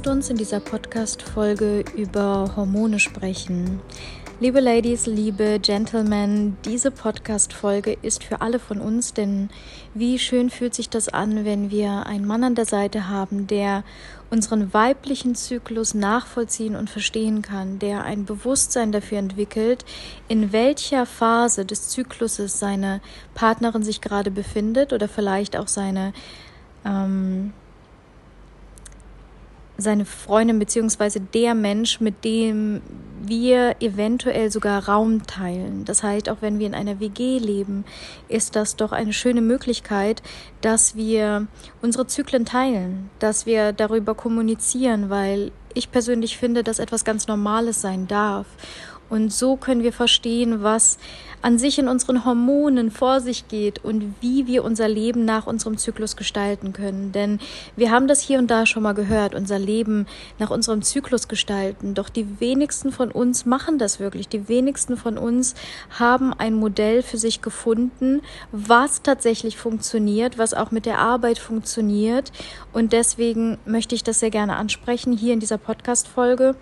Lasst uns in dieser Podcast-Folge über Hormone sprechen. Liebe Ladies, liebe Gentlemen, diese Podcast-Folge ist für alle von uns, denn wie schön fühlt sich das an, wenn wir einen Mann an der Seite haben, der unseren weiblichen Zyklus nachvollziehen und verstehen kann, der ein Bewusstsein dafür entwickelt, in welcher Phase des Zykluses seine Partnerin sich gerade befindet oder vielleicht auch seine ähm, seine Freundin beziehungsweise der Mensch, mit dem wir eventuell sogar Raum teilen. Das heißt, auch wenn wir in einer WG leben, ist das doch eine schöne Möglichkeit, dass wir unsere Zyklen teilen, dass wir darüber kommunizieren, weil ich persönlich finde, dass etwas ganz Normales sein darf. Und so können wir verstehen, was an sich in unseren Hormonen vor sich geht und wie wir unser Leben nach unserem Zyklus gestalten können. Denn wir haben das hier und da schon mal gehört, unser Leben nach unserem Zyklus gestalten. Doch die wenigsten von uns machen das wirklich. Die wenigsten von uns haben ein Modell für sich gefunden, was tatsächlich funktioniert, was auch mit der Arbeit funktioniert. Und deswegen möchte ich das sehr gerne ansprechen hier in dieser Podcast-Folge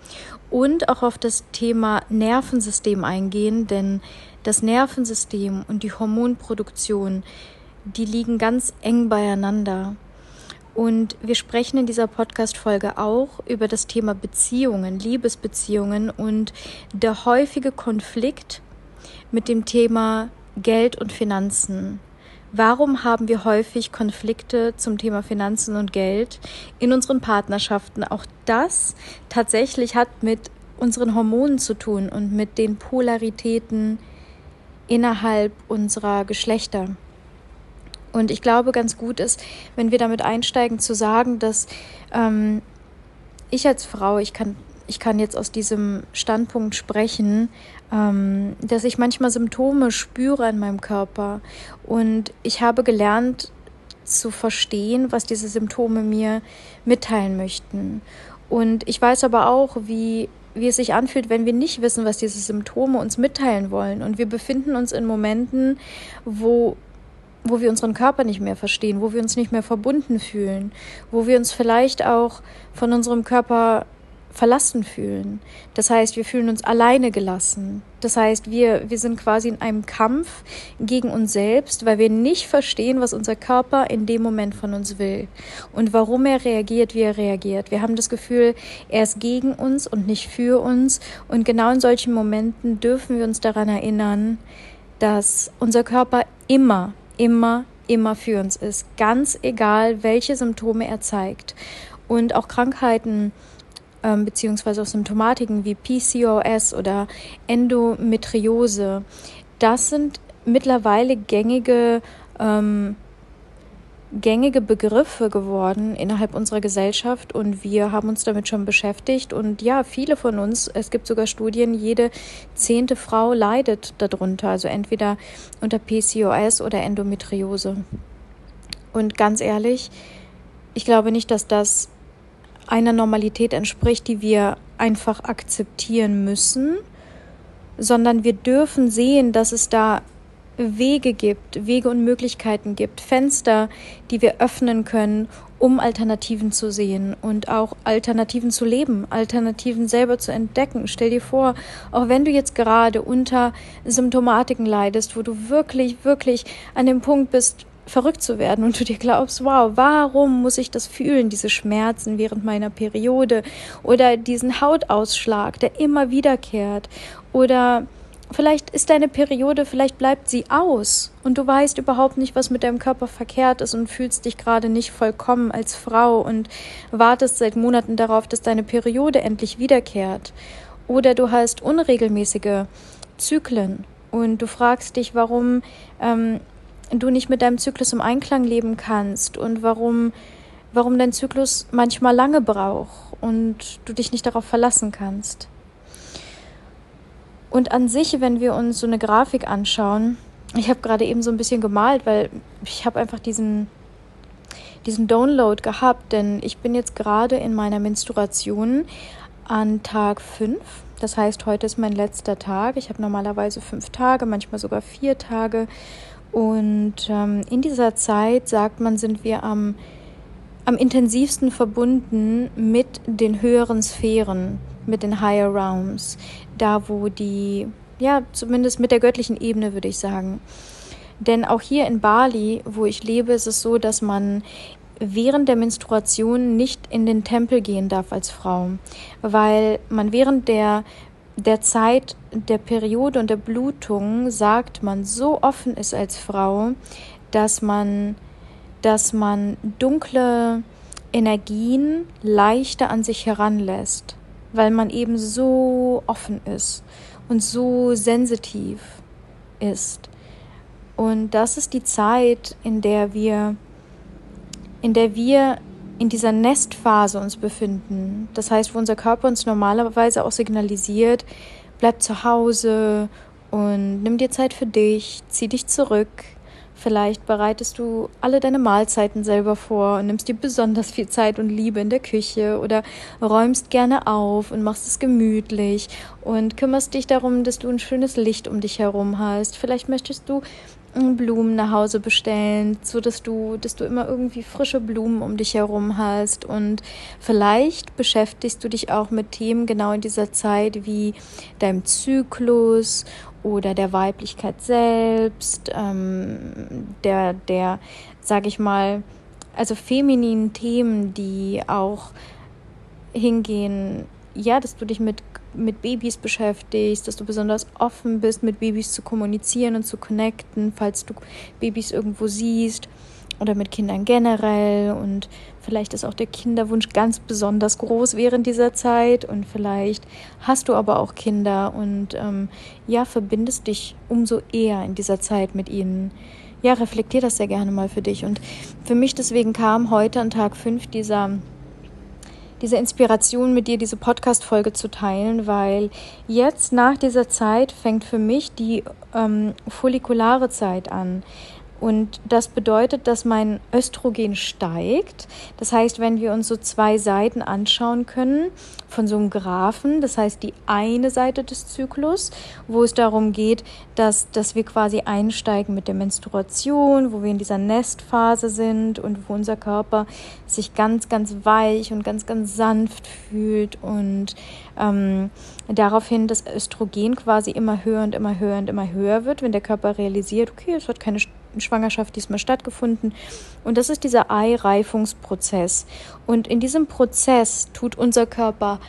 und auch auf das Thema Nervensystem eingehen, denn das Nervensystem und die Hormonproduktion, die liegen ganz eng beieinander. Und wir sprechen in dieser Podcast-Folge auch über das Thema Beziehungen, Liebesbeziehungen und der häufige Konflikt mit dem Thema Geld und Finanzen. Warum haben wir häufig Konflikte zum Thema Finanzen und Geld in unseren Partnerschaften? Auch das tatsächlich hat mit unseren Hormonen zu tun und mit den Polaritäten innerhalb unserer Geschlechter. Und ich glaube, ganz gut ist, wenn wir damit einsteigen, zu sagen, dass ähm, ich als Frau, ich kann ich kann jetzt aus diesem Standpunkt sprechen, ähm, dass ich manchmal Symptome spüre in meinem Körper. Und ich habe gelernt zu verstehen, was diese Symptome mir mitteilen möchten. Und ich weiß aber auch, wie, wie es sich anfühlt, wenn wir nicht wissen, was diese Symptome uns mitteilen wollen. Und wir befinden uns in Momenten, wo wo wir unseren Körper nicht mehr verstehen, wo wir uns nicht mehr verbunden fühlen, wo wir uns vielleicht auch von unserem Körper verlassen fühlen. Das heißt, wir fühlen uns alleine gelassen. Das heißt, wir, wir sind quasi in einem Kampf gegen uns selbst, weil wir nicht verstehen, was unser Körper in dem Moment von uns will und warum er reagiert, wie er reagiert. Wir haben das Gefühl, er ist gegen uns und nicht für uns. Und genau in solchen Momenten dürfen wir uns daran erinnern, dass unser Körper immer, immer, immer für uns ist. Ganz egal, welche Symptome er zeigt. Und auch Krankheiten, ähm, beziehungsweise auch Symptomatiken wie PCOS oder Endometriose. Das sind mittlerweile gängige ähm, gängige Begriffe geworden innerhalb unserer Gesellschaft und wir haben uns damit schon beschäftigt und ja, viele von uns, es gibt sogar Studien, jede zehnte Frau leidet darunter, also entweder unter PCOS oder Endometriose. Und ganz ehrlich, ich glaube nicht, dass das einer Normalität entspricht, die wir einfach akzeptieren müssen, sondern wir dürfen sehen, dass es da Wege gibt, Wege und Möglichkeiten gibt, Fenster, die wir öffnen können, um Alternativen zu sehen und auch Alternativen zu leben, Alternativen selber zu entdecken. Stell dir vor, auch wenn du jetzt gerade unter Symptomatiken leidest, wo du wirklich, wirklich an dem Punkt bist, verrückt zu werden und du dir glaubst, wow, warum muss ich das fühlen, diese Schmerzen während meiner Periode oder diesen Hautausschlag, der immer wiederkehrt oder vielleicht ist deine Periode, vielleicht bleibt sie aus und du weißt überhaupt nicht, was mit deinem Körper verkehrt ist und fühlst dich gerade nicht vollkommen als Frau und wartest seit Monaten darauf, dass deine Periode endlich wiederkehrt. Oder du hast unregelmäßige Zyklen und du fragst dich, warum ähm, du nicht mit deinem Zyklus im Einklang leben kannst und warum, warum dein Zyklus manchmal lange braucht und du dich nicht darauf verlassen kannst. Und an sich, wenn wir uns so eine Grafik anschauen, ich habe gerade eben so ein bisschen gemalt, weil ich habe einfach diesen, diesen Download gehabt, denn ich bin jetzt gerade in meiner Menstruation an Tag 5. Das heißt, heute ist mein letzter Tag. Ich habe normalerweise fünf Tage, manchmal sogar vier Tage. Und ähm, in dieser Zeit, sagt man, sind wir am, am intensivsten verbunden mit den höheren Sphären, mit den Higher Realms, da wo die, ja, zumindest mit der göttlichen Ebene würde ich sagen. Denn auch hier in Bali, wo ich lebe, ist es so, dass man während der Menstruation nicht in den Tempel gehen darf als Frau, weil man während der der Zeit der Periode und der Blutung sagt man so offen ist als Frau, dass man dass man dunkle Energien leichter an sich heranlässt, weil man eben so offen ist und so sensitiv ist. Und das ist die Zeit, in der wir, in der wir in dieser Nestphase uns befinden. Das heißt, wo unser Körper uns normalerweise auch signalisiert, bleib zu Hause und nimm dir Zeit für dich, zieh dich zurück. Vielleicht bereitest du alle deine Mahlzeiten selber vor und nimmst dir besonders viel Zeit und Liebe in der Küche oder räumst gerne auf und machst es gemütlich und kümmerst dich darum, dass du ein schönes Licht um dich herum hast. Vielleicht möchtest du Blumen nach Hause bestellen, so dass du, dass du immer irgendwie frische Blumen um dich herum hast. Und vielleicht beschäftigst du dich auch mit Themen genau in dieser Zeit wie deinem Zyklus oder der Weiblichkeit selbst, ähm, der, der, sag ich mal, also femininen Themen, die auch hingehen, ja, dass du dich mit mit Babys beschäftigst, dass du besonders offen bist, mit Babys zu kommunizieren und zu connecten, falls du Babys irgendwo siehst oder mit Kindern generell. Und vielleicht ist auch der Kinderwunsch ganz besonders groß während dieser Zeit. Und vielleicht hast du aber auch Kinder. Und ähm, ja, verbindest dich umso eher in dieser Zeit mit ihnen. Ja, reflektier das sehr gerne mal für dich. Und für mich deswegen kam heute an Tag 5 dieser diese Inspiration mit dir, diese Podcast-Folge zu teilen, weil jetzt nach dieser Zeit fängt für mich die ähm, follikulare Zeit an. Und das bedeutet, dass mein Östrogen steigt. Das heißt, wenn wir uns so zwei Seiten anschauen können von so einem Graphen, das heißt die eine Seite des Zyklus, wo es darum geht, dass, dass wir quasi einsteigen mit der Menstruation, wo wir in dieser Nestphase sind und wo unser Körper sich ganz, ganz weich und ganz, ganz sanft fühlt und ähm, daraufhin das Östrogen quasi immer höher und immer höher und immer höher wird, wenn der Körper realisiert, okay, es hat keine Schwangerschaft diesmal stattgefunden. Und das ist dieser Eireifungsprozess. Und in diesem Prozess tut unser Körper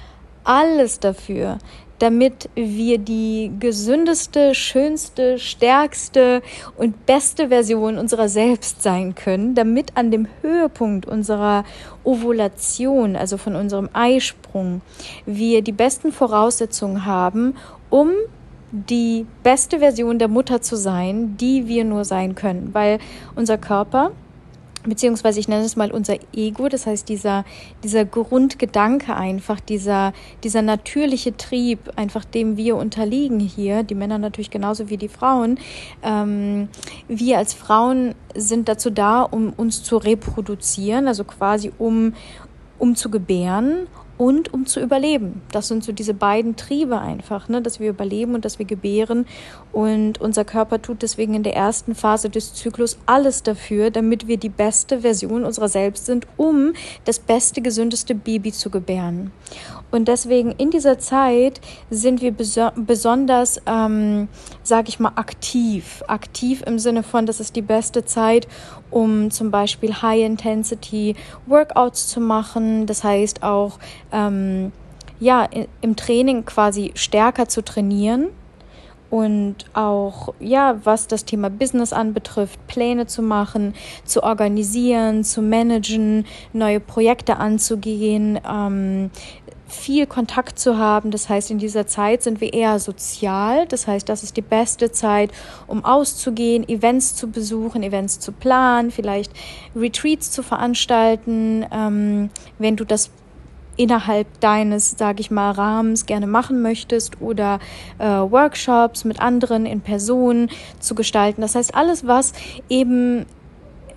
alles dafür, damit wir die gesündeste, schönste, stärkste und beste Version unserer selbst sein können, damit an dem Höhepunkt unserer Ovulation, also von unserem Eisprung, wir die besten Voraussetzungen haben, um die beste Version der Mutter zu sein, die wir nur sein können, weil unser Körper beziehungsweise ich nenne es mal unser Ego, das heißt dieser, dieser Grundgedanke einfach, dieser, dieser natürliche Trieb, einfach dem wir unterliegen hier, die Männer natürlich genauso wie die Frauen. Ähm, wir als Frauen sind dazu da, um uns zu reproduzieren, also quasi um, um zu gebären und um zu überleben. Das sind so diese beiden Triebe einfach, ne, dass wir überleben und dass wir gebären. Und unser Körper tut deswegen in der ersten Phase des Zyklus alles dafür, damit wir die beste Version unserer selbst sind, um das beste, gesündeste Baby zu gebären. Und deswegen in dieser Zeit sind wir beso besonders, ähm, sage ich mal, aktiv. Aktiv im Sinne von, das ist die beste Zeit, um zum Beispiel High-Intensity-Workouts zu machen. Das heißt auch, ähm, ja, im Training quasi stärker zu trainieren und auch, ja, was das Thema Business anbetrifft, Pläne zu machen, zu organisieren, zu managen, neue Projekte anzugehen, ähm, viel Kontakt zu haben. Das heißt, in dieser Zeit sind wir eher sozial. Das heißt, das ist die beste Zeit, um auszugehen, Events zu besuchen, Events zu planen, vielleicht Retreats zu veranstalten. Ähm, wenn du das innerhalb deines, sage ich mal, Rahmens gerne machen möchtest oder äh, Workshops mit anderen in Person zu gestalten. Das heißt, alles, was eben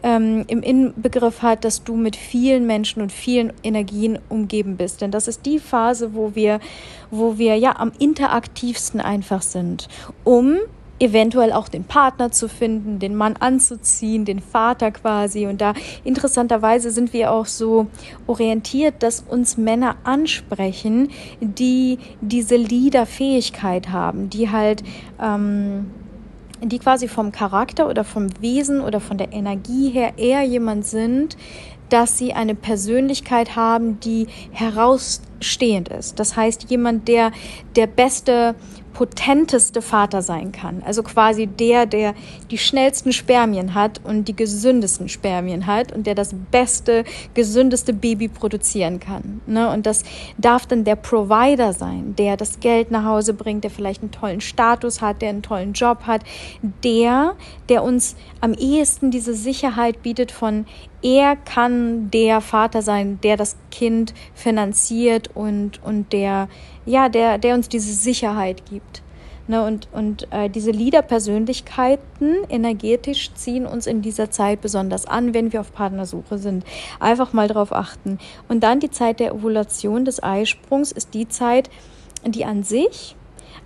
ähm, im Inbegriff hat, dass du mit vielen Menschen und vielen Energien umgeben bist. Denn das ist die Phase, wo wir, wo wir ja am interaktivsten einfach sind, um eventuell auch den Partner zu finden, den Mann anzuziehen, den Vater quasi. Und da interessanterweise sind wir auch so orientiert, dass uns Männer ansprechen, die diese Leader-Fähigkeit haben, die halt ähm, die quasi vom Charakter oder vom Wesen oder von der Energie her eher jemand sind, dass sie eine Persönlichkeit haben, die herausstehend ist. Das heißt, jemand, der der beste potenteste Vater sein kann. Also quasi der, der die schnellsten Spermien hat und die gesündesten Spermien hat und der das beste, gesündeste Baby produzieren kann. Ne? Und das darf dann der Provider sein, der das Geld nach Hause bringt, der vielleicht einen tollen Status hat, der einen tollen Job hat, der, der uns am ehesten diese Sicherheit bietet von er kann der Vater sein, der das Kind finanziert und, und der, ja, der, der uns diese Sicherheit gibt. Ne, und und äh, diese Leader-Persönlichkeiten energetisch ziehen uns in dieser Zeit besonders an, wenn wir auf Partnersuche sind. Einfach mal darauf achten. Und dann die Zeit der Ovulation des Eisprungs ist die Zeit, die an sich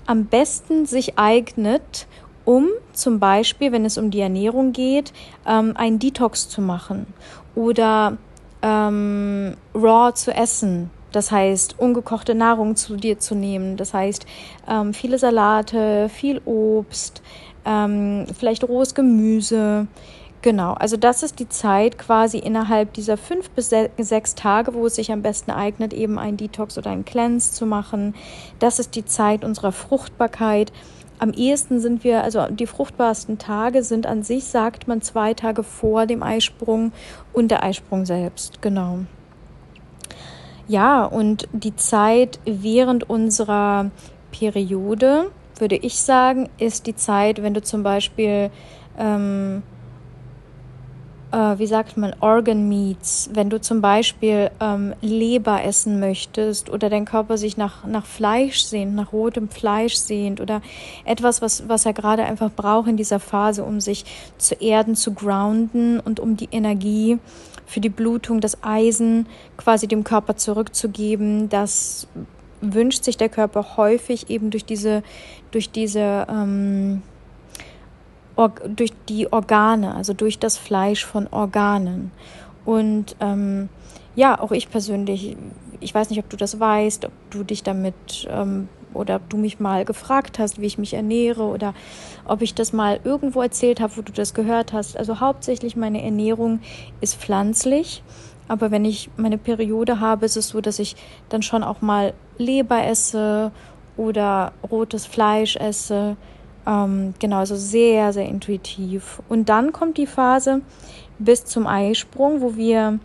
am besten sich eignet, um zum Beispiel, wenn es um die Ernährung geht, ähm, einen Detox zu machen oder ähm, raw zu essen das heißt, ungekochte Nahrung zu dir zu nehmen. Das heißt, ähm, viele Salate, viel Obst, ähm, vielleicht rohes Gemüse. Genau, also das ist die Zeit quasi innerhalb dieser fünf bis sechs Tage, wo es sich am besten eignet, eben ein Detox oder ein Cleanse zu machen. Das ist die Zeit unserer Fruchtbarkeit. Am ehesten sind wir, also die fruchtbarsten Tage sind an sich, sagt man, zwei Tage vor dem Eisprung und der Eisprung selbst. Genau. Ja, und die Zeit während unserer Periode, würde ich sagen, ist die Zeit, wenn du zum Beispiel, ähm, äh, wie sagt man, Organ Meats, wenn du zum Beispiel ähm, Leber essen möchtest oder dein Körper sich nach, nach Fleisch sehnt, nach rotem Fleisch sehnt oder etwas, was, was er gerade einfach braucht in dieser Phase, um sich zu erden, zu grounden und um die Energie für die Blutung das Eisen quasi dem Körper zurückzugeben. Das wünscht sich der Körper häufig eben durch diese, durch diese, ähm, durch die Organe, also durch das Fleisch von Organen. Und ähm, ja, auch ich persönlich, ich weiß nicht, ob du das weißt, ob du dich damit ähm, oder ob du mich mal gefragt hast, wie ich mich ernähre oder ob ich das mal irgendwo erzählt habe, wo du das gehört hast. Also hauptsächlich meine Ernährung ist pflanzlich. Aber wenn ich meine Periode habe, ist es so, dass ich dann schon auch mal Leber esse oder rotes Fleisch esse. Ähm, genau, also sehr, sehr intuitiv. Und dann kommt die Phase bis zum Eisprung, wo wir,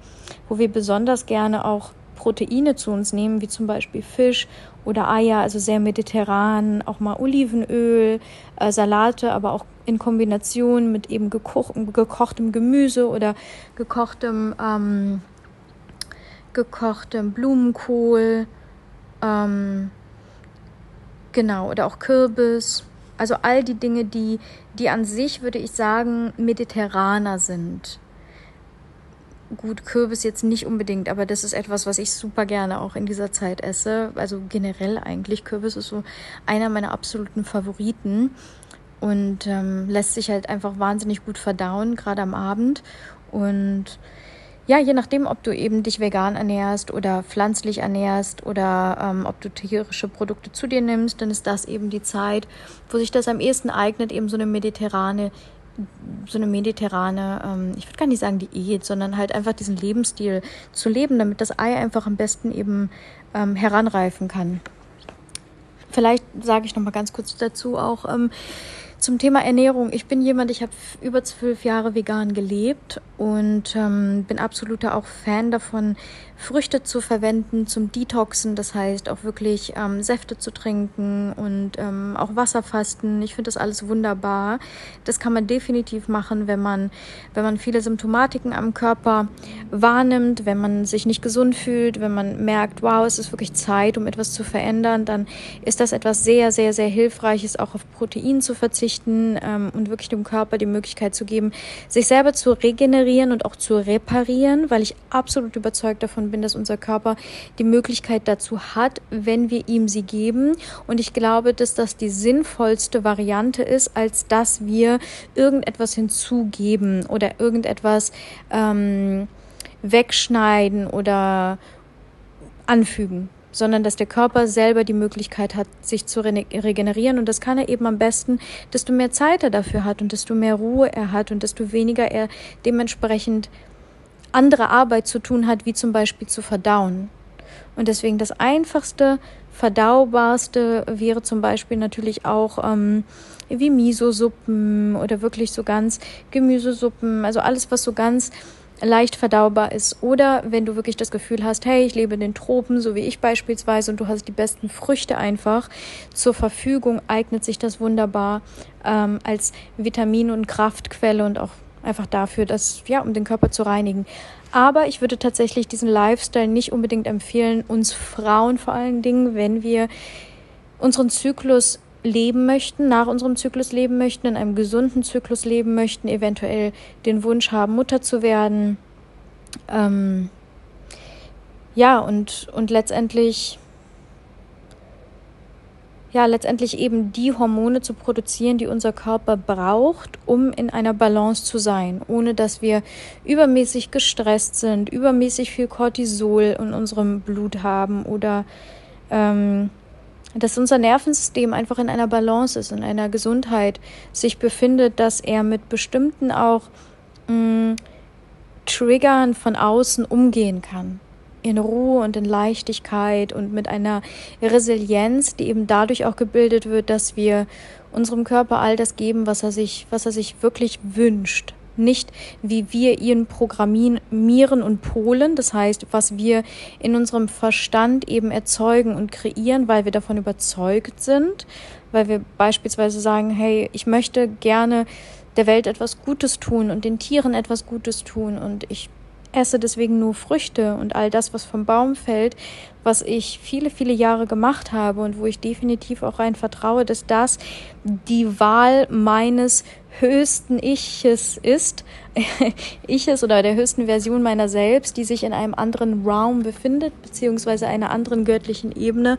wo wir besonders gerne auch Proteine zu uns nehmen, wie zum Beispiel Fisch oder Eier, also sehr mediterran, auch mal Olivenöl, äh, Salate, aber auch in Kombination mit eben gekoch gekochtem Gemüse oder gekochtem, ähm, gekochtem Blumenkohl, ähm, genau, oder auch Kürbis. Also all die Dinge, die, die an sich, würde ich sagen, mediterraner sind gut, Kürbis jetzt nicht unbedingt, aber das ist etwas, was ich super gerne auch in dieser Zeit esse. Also generell eigentlich. Kürbis ist so einer meiner absoluten Favoriten und ähm, lässt sich halt einfach wahnsinnig gut verdauen, gerade am Abend. Und ja, je nachdem, ob du eben dich vegan ernährst oder pflanzlich ernährst oder ähm, ob du tierische Produkte zu dir nimmst, dann ist das eben die Zeit, wo sich das am ehesten eignet, eben so eine mediterrane so eine mediterrane, ähm, ich würde gar nicht sagen Diät, sondern halt einfach diesen Lebensstil zu leben, damit das Ei einfach am besten eben ähm, heranreifen kann. Vielleicht sage ich noch mal ganz kurz dazu auch ähm, zum Thema Ernährung. Ich bin jemand, ich habe über zwölf Jahre vegan gelebt und ähm, bin absoluter auch Fan davon, Früchte zu verwenden zum Detoxen, das heißt auch wirklich ähm, Säfte zu trinken und ähm, auch Wasserfasten. Ich finde das alles wunderbar. Das kann man definitiv machen, wenn man, wenn man viele Symptomatiken am Körper wahrnimmt, wenn man sich nicht gesund fühlt, wenn man merkt, wow, es ist wirklich Zeit, um etwas zu verändern, dann ist das etwas sehr, sehr, sehr Hilfreiches, auch auf Protein zu verzichten ähm, und wirklich dem Körper die Möglichkeit zu geben, sich selber zu regenerieren und auch zu reparieren, weil ich absolut überzeugt davon bin, dass unser Körper die Möglichkeit dazu hat, wenn wir ihm sie geben. Und ich glaube, dass das die sinnvollste Variante ist, als dass wir irgendetwas hinzugeben oder irgendetwas ähm, wegschneiden oder anfügen sondern dass der Körper selber die Möglichkeit hat, sich zu regenerieren. Und das kann er eben am besten, desto mehr Zeit er dafür hat und desto mehr Ruhe er hat und desto weniger er dementsprechend andere Arbeit zu tun hat, wie zum Beispiel zu verdauen. Und deswegen das einfachste, verdaubarste wäre zum Beispiel natürlich auch ähm, wie Miso-Suppen oder wirklich so ganz Gemüsesuppen, also alles, was so ganz leicht verdaubar ist. Oder wenn du wirklich das Gefühl hast, hey, ich lebe in den Tropen, so wie ich beispielsweise, und du hast die besten Früchte einfach zur Verfügung, eignet sich das wunderbar ähm, als Vitamin- und Kraftquelle und auch einfach dafür, dass, ja, um den Körper zu reinigen. Aber ich würde tatsächlich diesen Lifestyle nicht unbedingt empfehlen, uns Frauen vor allen Dingen, wenn wir unseren Zyklus leben möchten, nach unserem Zyklus leben möchten, in einem gesunden Zyklus leben möchten, eventuell den Wunsch haben, Mutter zu werden. Ähm, ja, und, und letztendlich, ja, letztendlich eben die Hormone zu produzieren, die unser Körper braucht, um in einer Balance zu sein, ohne dass wir übermäßig gestresst sind, übermäßig viel Cortisol in unserem Blut haben oder ähm, dass unser Nervensystem einfach in einer Balance ist, in einer Gesundheit sich befindet, dass er mit bestimmten auch mh, mm, Triggern von außen umgehen kann. In Ruhe und in Leichtigkeit und mit einer Resilienz, die eben dadurch auch gebildet wird, dass wir unserem Körper all das geben, was er sich, was er sich wirklich wünscht nicht wie wir ihn programmieren und polen, das heißt, was wir in unserem Verstand eben erzeugen und kreieren, weil wir davon überzeugt sind, weil wir beispielsweise sagen, hey, ich möchte gerne der Welt etwas Gutes tun und den Tieren etwas Gutes tun und ich esse deswegen nur Früchte und all das, was vom Baum fällt, was ich viele, viele Jahre gemacht habe und wo ich definitiv auch rein vertraue, dass das die Wahl meines höchsten Iches ist, Iches oder der höchsten Version meiner selbst, die sich in einem anderen Raum befindet, beziehungsweise einer anderen göttlichen Ebene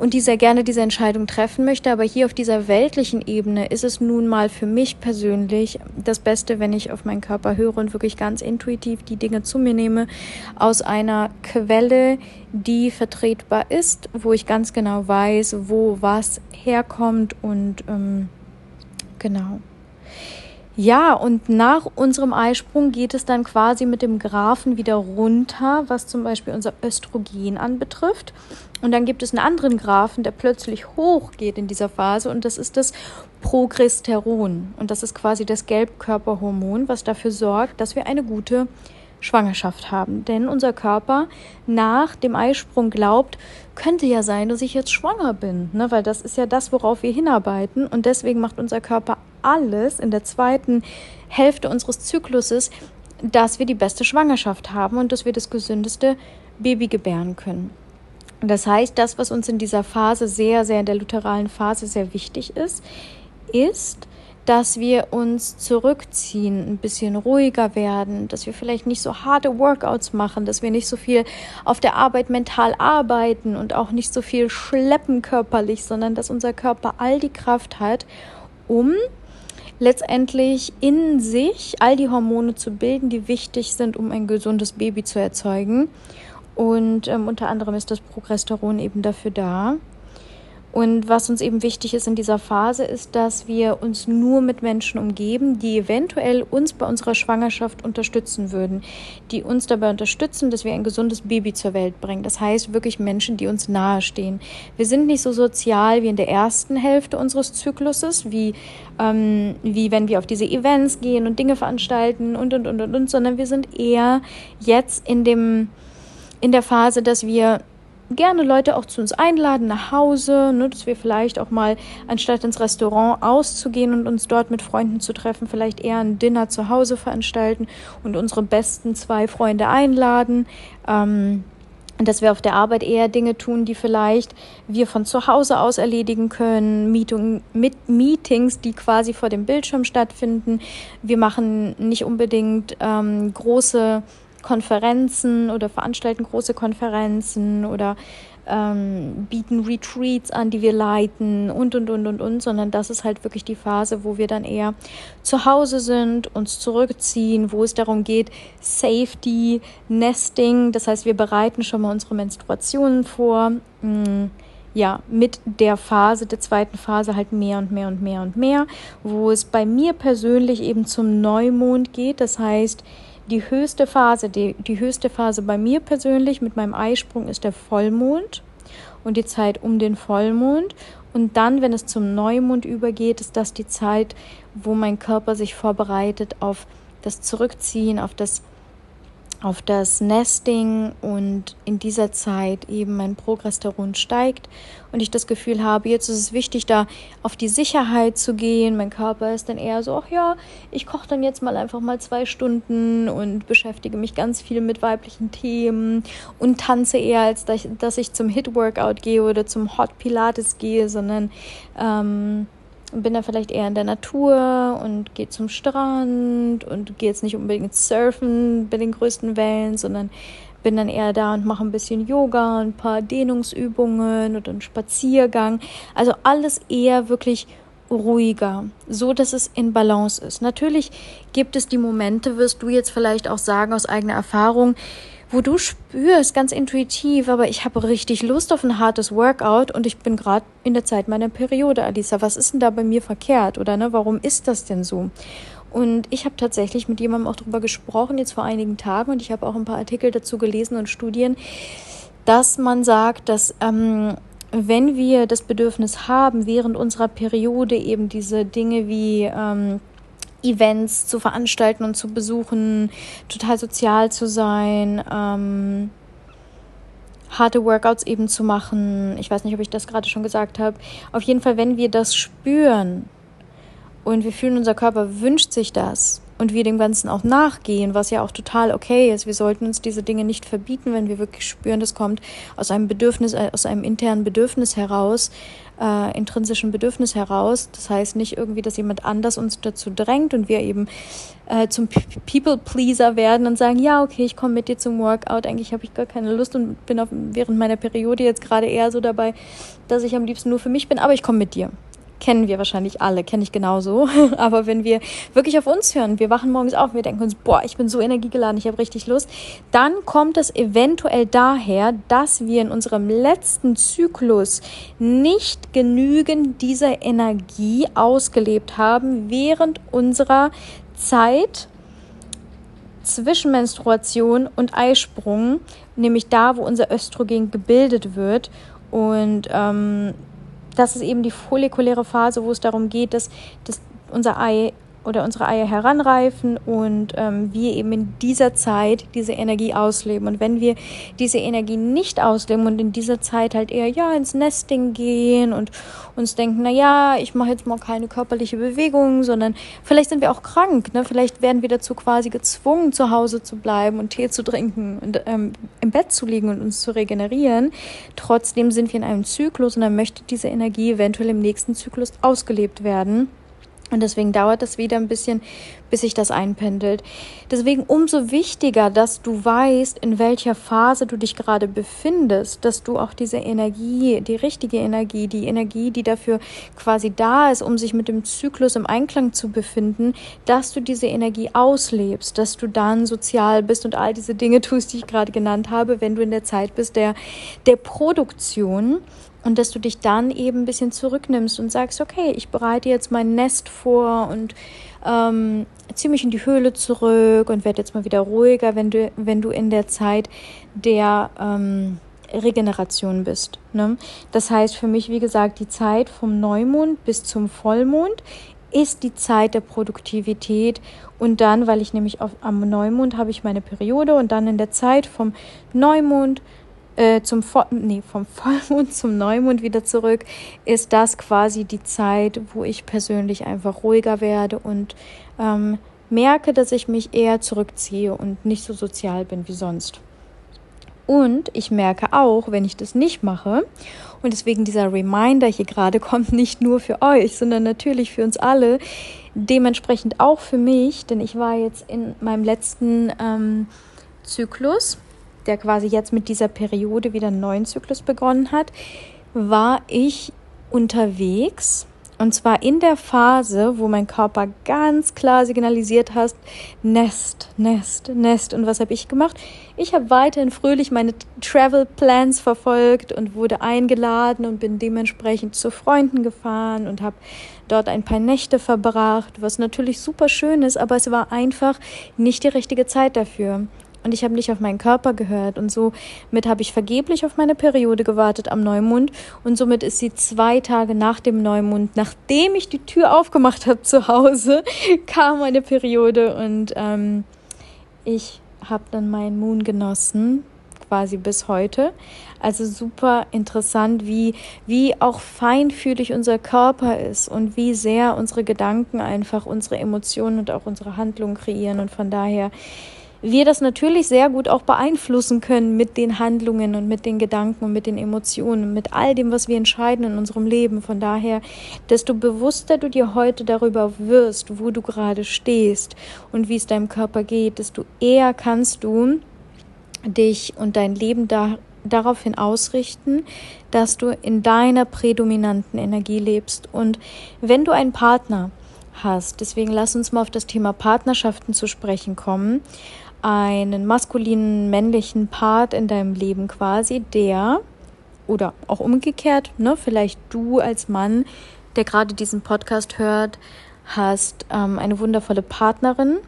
und die sehr gerne diese Entscheidung treffen möchte. Aber hier auf dieser weltlichen Ebene ist es nun mal für mich persönlich das Beste, wenn ich auf meinen Körper höre und wirklich ganz intuitiv die Dinge zu mir nehme aus einer Quelle, die vertretbar ist, wo ich ganz genau weiß, wo was herkommt und ähm, genau. Ja, und nach unserem Eisprung geht es dann quasi mit dem Graphen wieder runter, was zum Beispiel unser Östrogen anbetrifft. Und dann gibt es einen anderen Graphen, der plötzlich hochgeht in dieser Phase und das ist das Progesteron. Und das ist quasi das Gelbkörperhormon, was dafür sorgt, dass wir eine gute Schwangerschaft haben. Denn unser Körper nach dem Eisprung glaubt, könnte ja sein, dass ich jetzt schwanger bin, ne? weil das ist ja das, worauf wir hinarbeiten. Und deswegen macht unser Körper alles in der zweiten Hälfte unseres Zykluses, dass wir die beste Schwangerschaft haben und dass wir das gesündeste Baby gebären können. Das heißt, das, was uns in dieser Phase sehr, sehr in der lutheralen Phase sehr wichtig ist, ist, dass wir uns zurückziehen, ein bisschen ruhiger werden, dass wir vielleicht nicht so harte Workouts machen, dass wir nicht so viel auf der Arbeit mental arbeiten und auch nicht so viel schleppen körperlich, sondern dass unser Körper all die Kraft hat, um letztendlich in sich all die Hormone zu bilden, die wichtig sind, um ein gesundes Baby zu erzeugen. Und ähm, unter anderem ist das Progesteron eben dafür da. Und was uns eben wichtig ist in dieser Phase, ist, dass wir uns nur mit Menschen umgeben, die eventuell uns bei unserer Schwangerschaft unterstützen würden, die uns dabei unterstützen, dass wir ein gesundes Baby zur Welt bringen. Das heißt wirklich Menschen, die uns nahestehen. Wir sind nicht so sozial wie in der ersten Hälfte unseres Zykluses, wie, ähm, wie wenn wir auf diese Events gehen und Dinge veranstalten und, und, und, und, und, sondern wir sind eher jetzt in dem, in der Phase, dass wir gerne Leute auch zu uns einladen nach Hause, ne, dass wir vielleicht auch mal, anstatt ins Restaurant auszugehen und uns dort mit Freunden zu treffen, vielleicht eher ein Dinner zu Hause veranstalten und unsere besten zwei Freunde einladen. Ähm, dass wir auf der Arbeit eher Dinge tun, die vielleicht wir von zu Hause aus erledigen können, Meeting, mit Meetings, die quasi vor dem Bildschirm stattfinden. Wir machen nicht unbedingt ähm, große Konferenzen oder veranstalten große Konferenzen oder ähm, bieten Retreats an, die wir leiten und, und, und, und, und, sondern das ist halt wirklich die Phase, wo wir dann eher zu Hause sind, uns zurückziehen, wo es darum geht, Safety, Nesting, das heißt, wir bereiten schon mal unsere Menstruationen vor. Mh, mm, ja, mit der Phase, der zweiten Phase halt mehr und mehr und mehr und mehr, wo es bei mir persönlich eben zum Neumond geht. Das heißt, die höchste Phase, die, die höchste Phase bei mir persönlich mit meinem Eisprung ist der Vollmond und die Zeit um den Vollmond. Und dann, wenn es zum Neumond übergeht, ist das die Zeit, wo mein Körper sich vorbereitet auf das Zurückziehen, auf das auf das Nesting und in dieser Zeit eben mein Progesteron steigt und ich das Gefühl habe, jetzt ist es wichtig, da auf die Sicherheit zu gehen. Mein Körper ist dann eher so, ach ja, ich koche dann jetzt mal einfach mal zwei Stunden und beschäftige mich ganz viel mit weiblichen Themen und tanze eher, als dass ich zum Hit-Workout gehe oder zum Hot Pilates gehe, sondern ähm, bin dann vielleicht eher in der Natur und gehe zum Strand und gehe jetzt nicht unbedingt surfen bei den größten Wellen, sondern bin dann eher da und mache ein bisschen Yoga, ein paar Dehnungsübungen und einen Spaziergang. Also alles eher wirklich ruhiger, so dass es in Balance ist. Natürlich gibt es die Momente, wirst du jetzt vielleicht auch sagen aus eigener Erfahrung, wo du spürst, ganz intuitiv, aber ich habe richtig Lust auf ein hartes Workout und ich bin gerade in der Zeit meiner Periode, Alisa. Was ist denn da bei mir verkehrt? Oder ne, warum ist das denn so? Und ich habe tatsächlich mit jemandem auch darüber gesprochen, jetzt vor einigen Tagen, und ich habe auch ein paar Artikel dazu gelesen und Studien, dass man sagt, dass ähm, wenn wir das Bedürfnis haben, während unserer Periode eben diese Dinge wie ähm, Events zu veranstalten und zu besuchen, total sozial zu sein, ähm, harte Workouts eben zu machen. Ich weiß nicht, ob ich das gerade schon gesagt habe. Auf jeden Fall, wenn wir das spüren und wir fühlen, unser Körper wünscht sich das und wir dem Ganzen auch nachgehen, was ja auch total okay ist. Wir sollten uns diese Dinge nicht verbieten, wenn wir wirklich spüren, das kommt aus einem Bedürfnis, äh, aus einem internen Bedürfnis heraus, äh, intrinsischen Bedürfnis heraus. Das heißt nicht irgendwie, dass jemand anders uns dazu drängt und wir eben äh, zum People-Pleaser werden und sagen, ja, okay, ich komme mit dir zum Workout. Eigentlich habe ich gar keine Lust und bin auf, während meiner Periode jetzt gerade eher so dabei, dass ich am liebsten nur für mich bin, aber ich komme mit dir kennen wir wahrscheinlich alle, kenne ich genauso. Aber wenn wir wirklich auf uns hören, wir wachen morgens auf, wir denken uns, boah, ich bin so energiegeladen, ich habe richtig Lust, dann kommt es eventuell daher, dass wir in unserem letzten Zyklus nicht genügend dieser Energie ausgelebt haben während unserer Zeit zwischen Menstruation und Eisprung, nämlich da, wo unser Östrogen gebildet wird. Und ähm, das ist eben die follikuläre Phase, wo es darum geht, dass, dass unser Ei oder unsere Eier heranreifen und ähm, wir eben in dieser Zeit diese Energie ausleben. Und wenn wir diese Energie nicht ausleben und in dieser Zeit halt eher ja ins Nesting gehen und uns denken, na ja, ich mache jetzt mal keine körperliche Bewegung, sondern vielleicht sind wir auch krank, ne? Vielleicht werden wir dazu quasi gezwungen, zu Hause zu bleiben und Tee zu trinken und ähm, im Bett zu liegen und uns zu regenerieren. Trotzdem sind wir in einem Zyklus und dann möchte diese Energie eventuell im nächsten Zyklus ausgelebt werden. Und deswegen dauert das wieder ein bisschen, bis sich das einpendelt. Deswegen umso wichtiger, dass du weißt, in welcher Phase du dich gerade befindest, dass du auch diese Energie, die richtige Energie, die Energie, die dafür quasi da ist, um sich mit dem Zyklus im Einklang zu befinden, dass du diese Energie auslebst, dass du dann sozial bist und all diese Dinge tust, die ich gerade genannt habe, wenn du in der Zeit bist der, der Produktion und dass du dich dann eben ein bisschen zurücknimmst und sagst, okay, ich bereite jetzt mein Nest vor und ähm, ziehe mich in die Höhle zurück und werde jetzt mal wieder ruhiger, wenn du, wenn du in der Zeit der ähm, Regeneration bist. Ne? Das heißt für mich, wie gesagt, die Zeit vom Neumond bis zum Vollmond ist die Zeit der Produktivität und dann, weil ich nämlich auf, am Neumond habe ich meine Periode und dann in der Zeit vom Neumond äh, zum Vo nee, vom Vollmond zum Neumond wieder zurück, ist das quasi die Zeit, wo ich persönlich einfach ruhiger werde und ähm, merke, dass ich mich eher zurückziehe und nicht so sozial bin wie sonst. Und ich merke auch, wenn ich das nicht mache, und deswegen dieser Reminder hier gerade kommt nicht nur für euch, sondern natürlich für uns alle, dementsprechend auch für mich, denn ich war jetzt in meinem letzten ähm, Zyklus, der quasi jetzt mit dieser Periode wieder einen neuen Zyklus begonnen hat, war ich unterwegs und zwar in der Phase, wo mein Körper ganz klar signalisiert hat, Nest, Nest, Nest. Und was habe ich gemacht? Ich habe weiterhin fröhlich meine Travel Plans verfolgt und wurde eingeladen und bin dementsprechend zu Freunden gefahren und habe dort ein paar Nächte verbracht, was natürlich super schön ist, aber es war einfach nicht die richtige Zeit dafür und ich habe nicht auf meinen Körper gehört und somit habe ich vergeblich auf meine Periode gewartet am Neumond und somit ist sie zwei Tage nach dem Neumond, nachdem ich die Tür aufgemacht habe zu Hause, kam meine Periode und ähm, ich habe dann meinen Moon genossen quasi bis heute. Also super interessant, wie, wie auch feinfühlig unser Körper ist und wie sehr unsere Gedanken einfach unsere Emotionen und auch unsere Handlungen kreieren. Und von daher wir das natürlich sehr gut auch beeinflussen können mit den Handlungen und mit den Gedanken und mit den Emotionen, mit all dem, was wir entscheiden in unserem Leben. Von daher, desto bewusster du dir heute darüber wirst, wo du gerade stehst und wie es deinem Körper geht, desto eher kannst du dich und dein Leben da, daraufhin ausrichten, dass du in deiner prädominanten Energie lebst. Und wenn du einen Partner hast, deswegen lass uns mal auf das Thema Partnerschaften zu sprechen kommen, einen maskulinen, männlichen Part in deinem Leben quasi, der oder auch umgekehrt, ne, vielleicht du als Mann, der gerade diesen Podcast hört, hast ähm, eine wundervolle Partnerin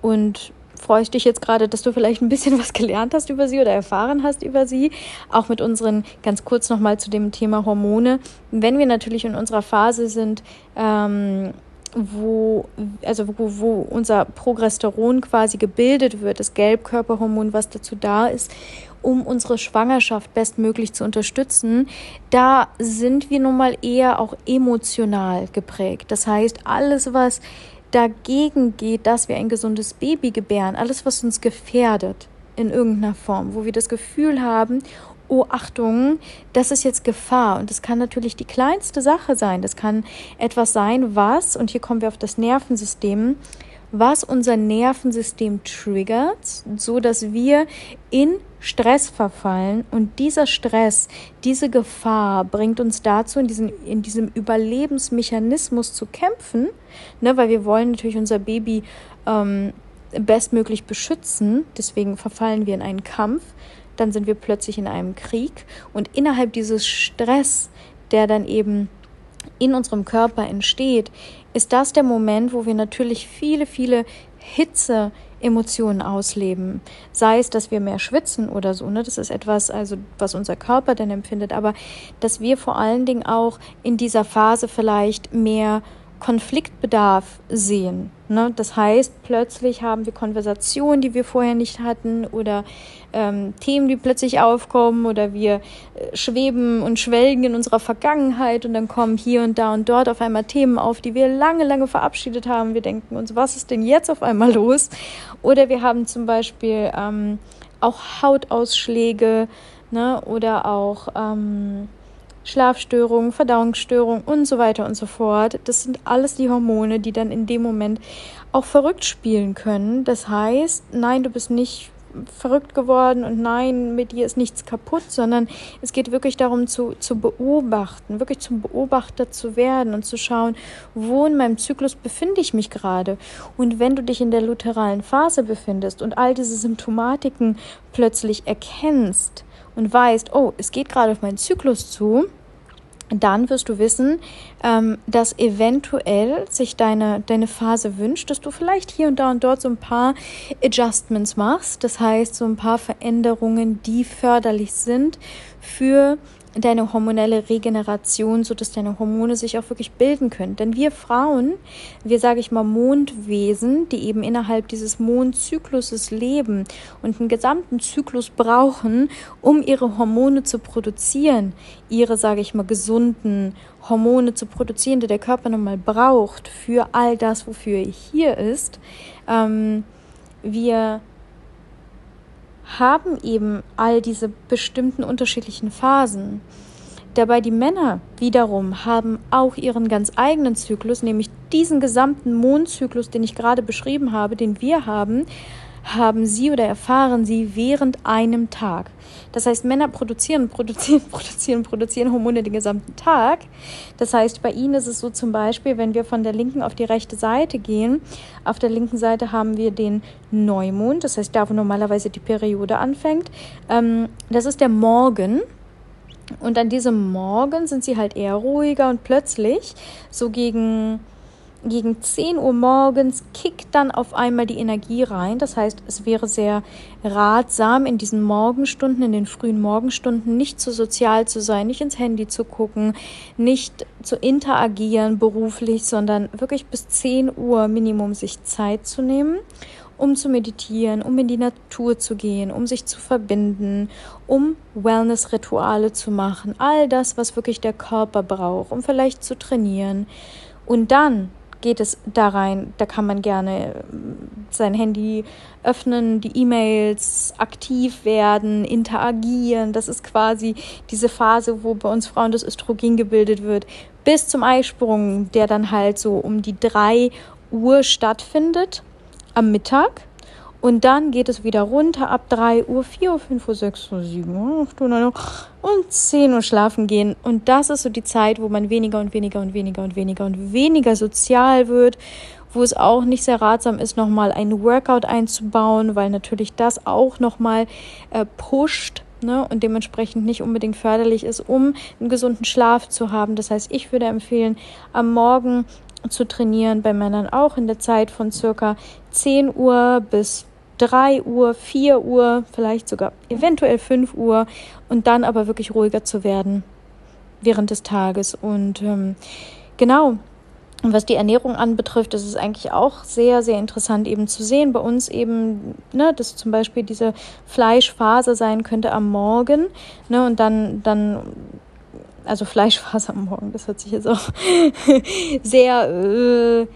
und freust dich jetzt gerade, dass du vielleicht ein bisschen was gelernt hast über sie oder erfahren hast über sie. Auch mit unseren, ganz kurz nochmal zu dem Thema Hormone. Wenn wir natürlich in unserer Phase sind, ähm, wo, also wo, wo unser Progesteron quasi gebildet wird, das Gelbkörperhormon, was dazu da ist, um unsere Schwangerschaft bestmöglich zu unterstützen, da sind wir nun mal eher auch emotional geprägt. Das heißt, alles, was dagegen geht, dass wir ein gesundes Baby gebären, alles, was uns gefährdet in irgendeiner Form, wo wir das Gefühl haben, oh Achtung, das ist jetzt Gefahr. Und das kann natürlich die kleinste Sache sein. Das kann etwas sein, was, und hier kommen wir auf das Nervensystem, was unser Nervensystem triggert, so dass wir in Stress verfallen und dieser Stress, diese Gefahr bringt uns dazu, in, diesen, in diesem Überlebensmechanismus zu kämpfen, ne, weil wir wollen natürlich unser Baby ähm, bestmöglich beschützen, deswegen verfallen wir in einen Kampf dann sind wir plötzlich in einem Krieg und innerhalb dieses Stress, der dann eben in unserem Körper entsteht, ist das der Moment, wo wir natürlich viele, viele Hitze Emotionen ausleben. Sei es, dass wir mehr schwitzen oder so, ne? Das ist etwas, also was unser Körper dann empfindet, aber dass wir vor allen Dingen auch in dieser Phase vielleicht mehr Konfliktbedarf sehen. Ne? Das heißt, plötzlich haben wir Konversationen, die wir vorher nicht hatten oder ähm, Themen, die plötzlich aufkommen oder wir äh, schweben und schwelgen in unserer Vergangenheit und dann kommen hier und da und dort auf einmal Themen auf, die wir lange, lange verabschiedet haben. Wir denken uns, was ist denn jetzt auf einmal los? Oder wir haben zum Beispiel ähm, auch Hautausschläge ne? oder auch ähm, Schlafstörungen, Verdauungsstörungen und so weiter und so fort. Das sind alles die Hormone, die dann in dem Moment auch verrückt spielen können. Das heißt, nein, du bist nicht verrückt geworden und nein, mit dir ist nichts kaputt, sondern es geht wirklich darum zu, zu beobachten, wirklich zum Beobachter zu werden und zu schauen, wo in meinem Zyklus befinde ich mich gerade. Und wenn du dich in der lutheralen Phase befindest und all diese Symptomatiken plötzlich erkennst, und weißt, oh, es geht gerade auf meinen Zyklus zu, dann wirst du wissen, ähm, dass eventuell sich deine, deine Phase wünscht, dass du vielleicht hier und da und dort so ein paar Adjustments machst. Das heißt, so ein paar Veränderungen, die förderlich sind für deine hormonelle Regeneration, so dass deine Hormone sich auch wirklich bilden können. Denn wir Frauen, wir sage ich mal Mondwesen, die eben innerhalb dieses Mondzykluses leben und einen gesamten Zyklus brauchen, um ihre Hormone zu produzieren, ihre, sage ich mal, gesunden Hormone zu produzieren, die der Körper nochmal braucht für all das, wofür er hier ist. Ähm, wir haben eben all diese bestimmten unterschiedlichen Phasen. Dabei die Männer wiederum haben auch ihren ganz eigenen Zyklus, nämlich diesen gesamten Mondzyklus, den ich gerade beschrieben habe, den wir haben, haben sie oder erfahren sie während einem Tag. Das heißt, Männer produzieren, produzieren, produzieren, produzieren Hormone den gesamten Tag. Das heißt, bei ihnen ist es so zum Beispiel, wenn wir von der linken auf die rechte Seite gehen, auf der linken Seite haben wir den Neumond, das heißt, da wo normalerweise die Periode anfängt. Ähm, das ist der Morgen. Und an diesem Morgen sind sie halt eher ruhiger und plötzlich, so gegen gegen 10 Uhr morgens kickt dann auf einmal die Energie rein. Das heißt, es wäre sehr ratsam, in diesen Morgenstunden, in den frühen Morgenstunden nicht zu sozial zu sein, nicht ins Handy zu gucken, nicht zu interagieren beruflich, sondern wirklich bis 10 Uhr Minimum sich Zeit zu nehmen um zu meditieren, um in die Natur zu gehen, um sich zu verbinden, um Wellness-Rituale zu machen, all das, was wirklich der Körper braucht, um vielleicht zu trainieren. Und dann geht es da rein. Da kann man gerne äh, sein Handy öffnen, die E-Mails aktiv werden, interagieren. Das ist quasi diese Phase, wo bei uns Frauen das Östrogen gebildet wird, bis zum Eisprung, der dann halt so um die drei Uhr stattfindet am Mittag. Und dann geht es wieder runter ab 3 Uhr, 4 Uhr, 5 Uhr, 6 Uhr, 7 Uhr, 8 Uhr, 9 Uhr und 10 Uhr schlafen gehen. Und das ist so die Zeit, wo man weniger und weniger und weniger und weniger und weniger sozial wird, wo es auch nicht sehr ratsam ist, nochmal ein Workout einzubauen, weil natürlich das auch nochmal äh, pusht. Ne, und dementsprechend nicht unbedingt förderlich ist, um einen gesunden Schlaf zu haben. Das heißt, ich würde empfehlen, am Morgen zu trainieren, bei Männern auch in der Zeit von circa 10 Uhr bis 3 Uhr, 4 Uhr, vielleicht sogar eventuell 5 Uhr und dann aber wirklich ruhiger zu werden während des Tages. Und ähm, genau, was die Ernährung anbetrifft, ist es eigentlich auch sehr, sehr interessant eben zu sehen. Bei uns eben, ne, dass zum Beispiel diese Fleischphase sein könnte am Morgen, ne, und dann, dann also Fleischphase am Morgen, das hört sich jetzt auch sehr äh,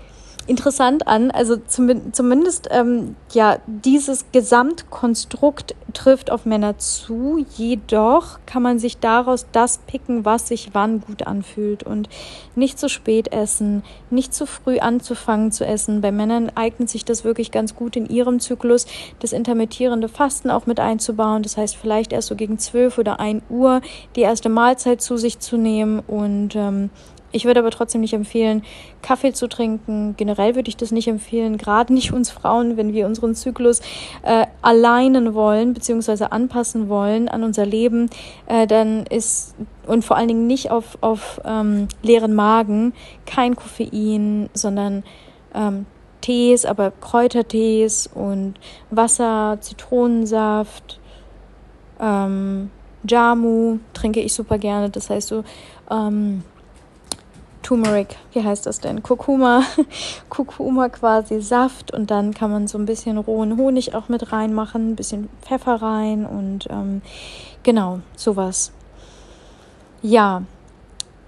interessant an. Also zum, zumindest ähm, ja, dieses Gesamtkonstrukt trifft auf Männer zu. Jedoch kann man sich daraus das picken, was sich wann gut anfühlt und nicht zu spät essen, nicht zu früh anzufangen zu essen. Bei Männern eignet sich das wirklich ganz gut in ihrem Zyklus, das intermittierende Fasten auch mit einzubauen. Das heißt, vielleicht erst so gegen 12 oder 1 Uhr die erste Mahlzeit zu sich zu nehmen und ähm, ich würde aber trotzdem nicht empfehlen, Kaffee zu trinken. Generell würde ich das nicht empfehlen, gerade nicht uns Frauen, wenn wir unseren Zyklus äh, alleinen wollen, beziehungsweise anpassen wollen an unser Leben, äh, dann ist und vor allen Dingen nicht auf, auf ähm, leeren Magen, kein Koffein, sondern ähm, Tees, aber Kräutertees und Wasser, Zitronensaft, ähm, Jamu trinke ich super gerne. Das heißt so ähm, Turmeric, wie heißt das denn? Kurkuma, Kurkuma quasi Saft und dann kann man so ein bisschen rohen Honig auch mit reinmachen, ein bisschen Pfeffer rein und ähm, genau, sowas. Ja,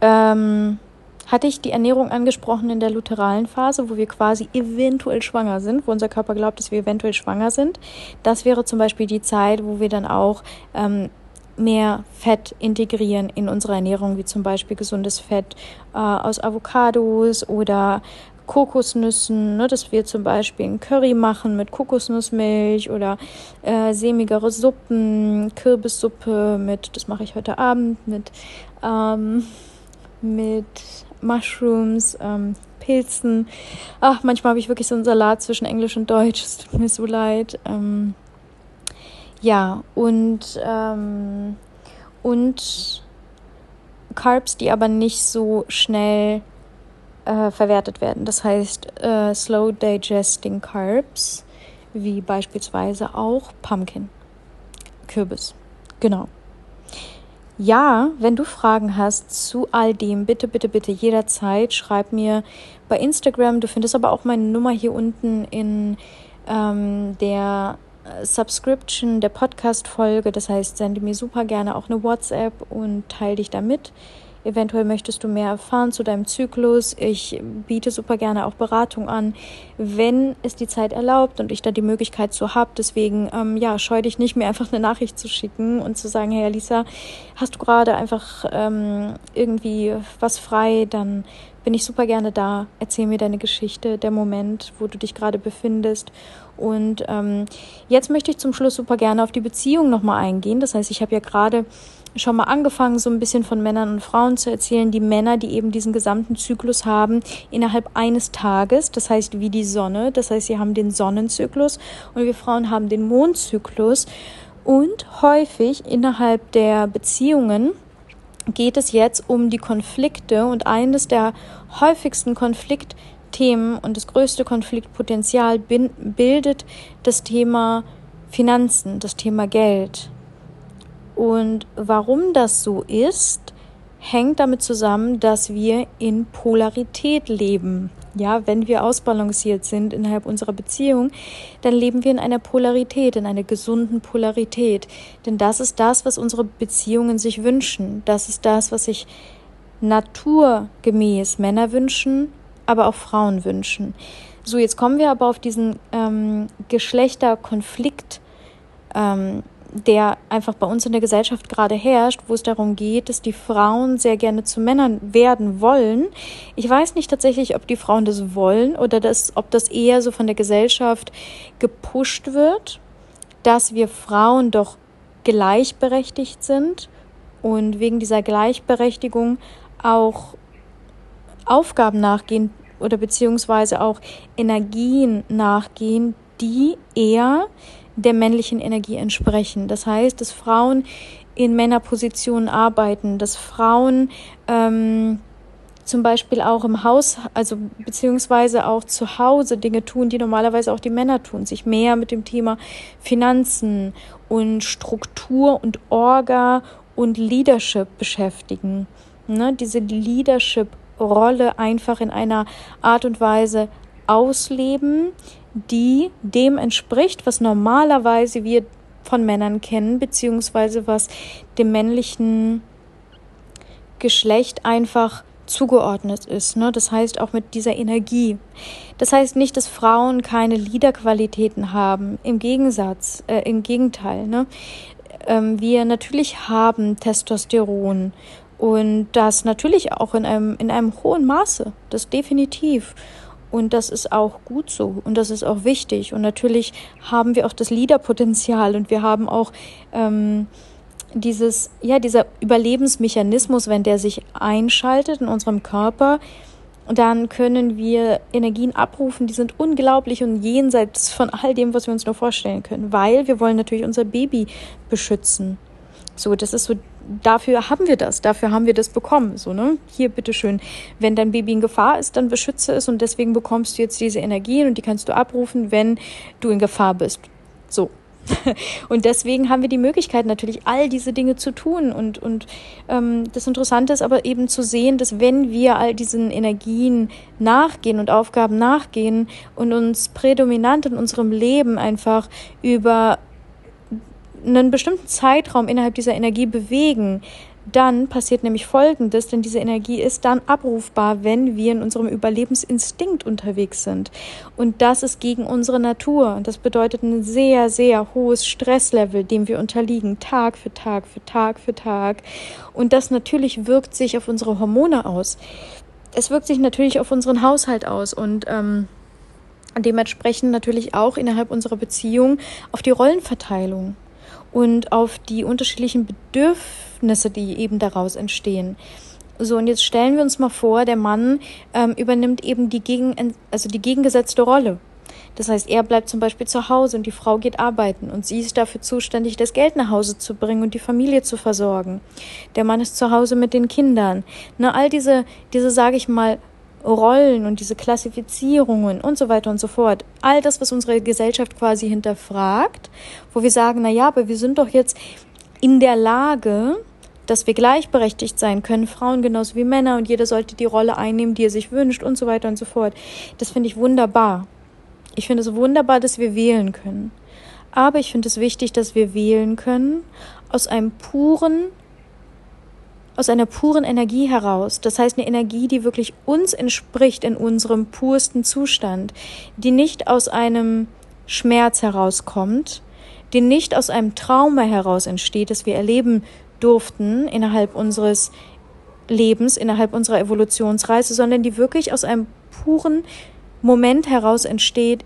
ähm, hatte ich die Ernährung angesprochen in der lutheralen Phase, wo wir quasi eventuell schwanger sind, wo unser Körper glaubt, dass wir eventuell schwanger sind. Das wäre zum Beispiel die Zeit, wo wir dann auch ähm, mehr Fett integrieren in unsere Ernährung, wie zum Beispiel gesundes Fett äh, aus Avocados oder Kokosnüssen, ne, dass wir zum Beispiel ein Curry machen mit Kokosnussmilch oder äh, sämigere Suppen, Kürbissuppe mit, das mache ich heute Abend mit, ähm, mit Mushrooms, ähm, Pilzen. Ach, manchmal habe ich wirklich so einen Salat zwischen Englisch und Deutsch. Es tut mir so leid. Ähm, ja, und, ähm, und Carbs, die aber nicht so schnell äh, verwertet werden. Das heißt, äh, Slow Digesting Carbs, wie beispielsweise auch Pumpkin, Kürbis. Genau. Ja, wenn du Fragen hast zu all dem, bitte, bitte, bitte jederzeit schreib mir bei Instagram. Du findest aber auch meine Nummer hier unten in ähm, der Subscription der Podcast-Folge. Das heißt, sende mir super gerne auch eine WhatsApp und teile dich damit. eventuell möchtest du mehr erfahren zu deinem Zyklus. Ich biete super gerne auch Beratung an, wenn es die Zeit erlaubt und ich da die Möglichkeit so habe. Deswegen, ähm, ja, scheu dich nicht, mir einfach eine Nachricht zu schicken und zu sagen, hey Alisa, hast du gerade einfach ähm, irgendwie was frei, dann bin ich super gerne da. Erzähl mir deine Geschichte, der Moment, wo du dich gerade befindest. Und ähm, jetzt möchte ich zum Schluss super gerne auf die Beziehung nochmal eingehen. Das heißt, ich habe ja gerade schon mal angefangen, so ein bisschen von Männern und Frauen zu erzählen. Die Männer, die eben diesen gesamten Zyklus haben innerhalb eines Tages, das heißt wie die Sonne. Das heißt, sie haben den Sonnenzyklus und wir Frauen haben den Mondzyklus. Und häufig innerhalb der Beziehungen geht es jetzt um die Konflikte und eines der häufigsten Konfliktthemen und das größte Konfliktpotenzial bildet das Thema Finanzen, das Thema Geld. Und warum das so ist, hängt damit zusammen, dass wir in Polarität leben. Ja, wenn wir ausbalanciert sind innerhalb unserer Beziehung, dann leben wir in einer Polarität, in einer gesunden Polarität. Denn das ist das, was unsere Beziehungen sich wünschen. Das ist das, was sich naturgemäß Männer wünschen, aber auch Frauen wünschen. So, jetzt kommen wir aber auf diesen ähm, Geschlechterkonflikt. Ähm, der einfach bei uns in der Gesellschaft gerade herrscht, wo es darum geht, dass die Frauen sehr gerne zu Männern werden wollen. Ich weiß nicht tatsächlich, ob die Frauen das wollen oder das, ob das eher so von der Gesellschaft gepusht wird, dass wir Frauen doch gleichberechtigt sind und wegen dieser Gleichberechtigung auch Aufgaben nachgehen oder beziehungsweise auch Energien nachgehen, die eher der männlichen Energie entsprechen. Das heißt, dass Frauen in Männerpositionen arbeiten, dass Frauen ähm, zum Beispiel auch im Haus, also beziehungsweise auch zu Hause Dinge tun, die normalerweise auch die Männer tun, sich mehr mit dem Thema Finanzen und Struktur und Orga und Leadership beschäftigen. Ne, diese Leadership-Rolle einfach in einer Art und Weise ausleben, die dem entspricht, was normalerweise wir von Männern kennen, beziehungsweise was dem männlichen Geschlecht einfach zugeordnet ist. Ne? Das heißt auch mit dieser Energie. Das heißt nicht, dass Frauen keine Liederqualitäten haben. Im Gegensatz, äh, im Gegenteil. Ne? Ähm, wir natürlich haben Testosteron und das natürlich auch in einem, in einem hohen Maße. Das definitiv. Und das ist auch gut so und das ist auch wichtig. Und natürlich haben wir auch das Liederpotenzial und wir haben auch ähm, dieses, ja, dieser Überlebensmechanismus, wenn der sich einschaltet in unserem Körper, dann können wir Energien abrufen, die sind unglaublich und jenseits von all dem, was wir uns nur vorstellen können, weil wir wollen natürlich unser Baby beschützen. So, das ist so dafür haben wir das, dafür haben wir das bekommen. So, ne? Hier, bitteschön, wenn dein Baby in Gefahr ist, dann beschütze es und deswegen bekommst du jetzt diese Energien und die kannst du abrufen, wenn du in Gefahr bist. So. Und deswegen haben wir die Möglichkeit, natürlich all diese Dinge zu tun. Und, und ähm, das Interessante ist aber eben zu sehen, dass wenn wir all diesen Energien nachgehen und Aufgaben nachgehen und uns prädominant in unserem Leben einfach über einen bestimmten Zeitraum innerhalb dieser Energie bewegen, dann passiert nämlich Folgendes, denn diese Energie ist dann abrufbar, wenn wir in unserem Überlebensinstinkt unterwegs sind. Und das ist gegen unsere Natur. Und das bedeutet ein sehr, sehr hohes Stresslevel, dem wir unterliegen, Tag für Tag für Tag für Tag. Und das natürlich wirkt sich auf unsere Hormone aus. Es wirkt sich natürlich auf unseren Haushalt aus und ähm, dementsprechend natürlich auch innerhalb unserer Beziehung auf die Rollenverteilung und auf die unterschiedlichen Bedürfnisse, die eben daraus entstehen. So, und jetzt stellen wir uns mal vor, der Mann ähm, übernimmt eben die, gegen, also die gegengesetzte Rolle. Das heißt, er bleibt zum Beispiel zu Hause und die Frau geht arbeiten und sie ist dafür zuständig, das Geld nach Hause zu bringen und die Familie zu versorgen. Der Mann ist zu Hause mit den Kindern. Na, all diese, diese, sage ich mal, Rollen und diese Klassifizierungen und so weiter und so fort. All das, was unsere Gesellschaft quasi hinterfragt, wo wir sagen, na ja, aber wir sind doch jetzt in der Lage, dass wir gleichberechtigt sein können, Frauen genauso wie Männer und jeder sollte die Rolle einnehmen, die er sich wünscht und so weiter und so fort. Das finde ich wunderbar. Ich finde es wunderbar, dass wir wählen können. Aber ich finde es wichtig, dass wir wählen können aus einem puren aus einer puren Energie heraus. Das heißt, eine Energie, die wirklich uns entspricht in unserem pursten Zustand, die nicht aus einem Schmerz herauskommt, die nicht aus einem Trauma heraus entsteht, das wir erleben durften innerhalb unseres Lebens, innerhalb unserer Evolutionsreise, sondern die wirklich aus einem puren Moment heraus entsteht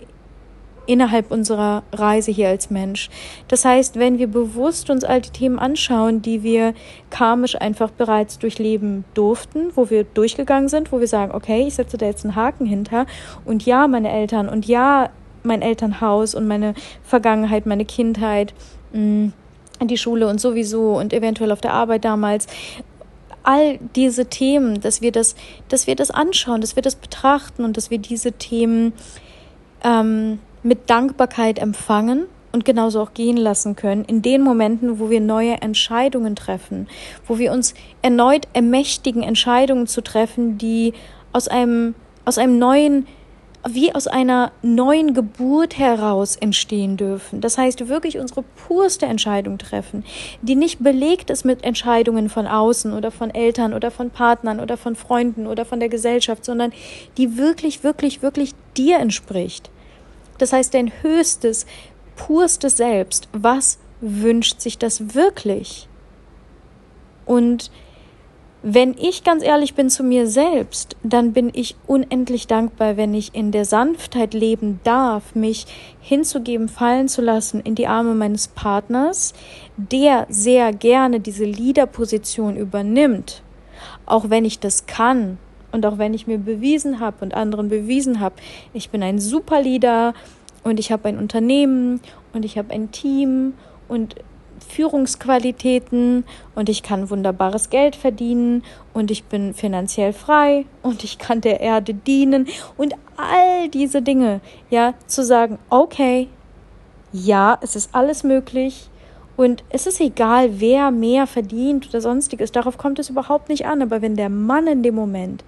innerhalb unserer Reise hier als Mensch. Das heißt, wenn wir bewusst uns all die Themen anschauen, die wir karmisch einfach bereits durchleben durften, wo wir durchgegangen sind, wo wir sagen, okay, ich setze da jetzt einen Haken hinter und ja, meine Eltern und ja, mein Elternhaus und meine Vergangenheit, meine Kindheit, mh, mm, die Schule und sowieso und eventuell auf der Arbeit damals all diese Themen, dass wir das, dass wir das anschauen, dass wir das betrachten und dass wir diese Themen ähm, mit Dankbarkeit empfangen und genauso auch gehen lassen können in den Momenten, wo wir neue Entscheidungen treffen, wo wir uns erneut ermächtigen, Entscheidungen zu treffen, die aus einem, aus einem neuen wie aus einer neuen Geburt heraus entstehen dürfen. Das heißt, wirklich unsere purste Entscheidung treffen, die nicht belegt ist mit Entscheidungen von außen oder von Eltern oder von Partnern oder von Freunden oder von der Gesellschaft, sondern die wirklich, wirklich, wirklich dir entspricht. Das heißt, dein höchstes, purstes Selbst, was wünscht sich das wirklich? Und wenn ich ganz ehrlich bin zu mir selbst, dann bin ich unendlich dankbar, wenn ich in der Sanftheit leben darf, mich hinzugeben, fallen zu lassen in die Arme meines Partners, der sehr gerne diese Leaderposition übernimmt, auch wenn ich das kann und auch wenn ich mir bewiesen habe und anderen bewiesen habe, ich bin ein super Leader und ich habe ein Unternehmen und ich habe ein Team und Führungsqualitäten und ich kann wunderbares Geld verdienen und ich bin finanziell frei und ich kann der Erde dienen und all diese Dinge, ja, zu sagen, okay, ja, es ist alles möglich und es ist egal, wer mehr verdient oder sonstiges, darauf kommt es überhaupt nicht an, aber wenn der Mann in dem Moment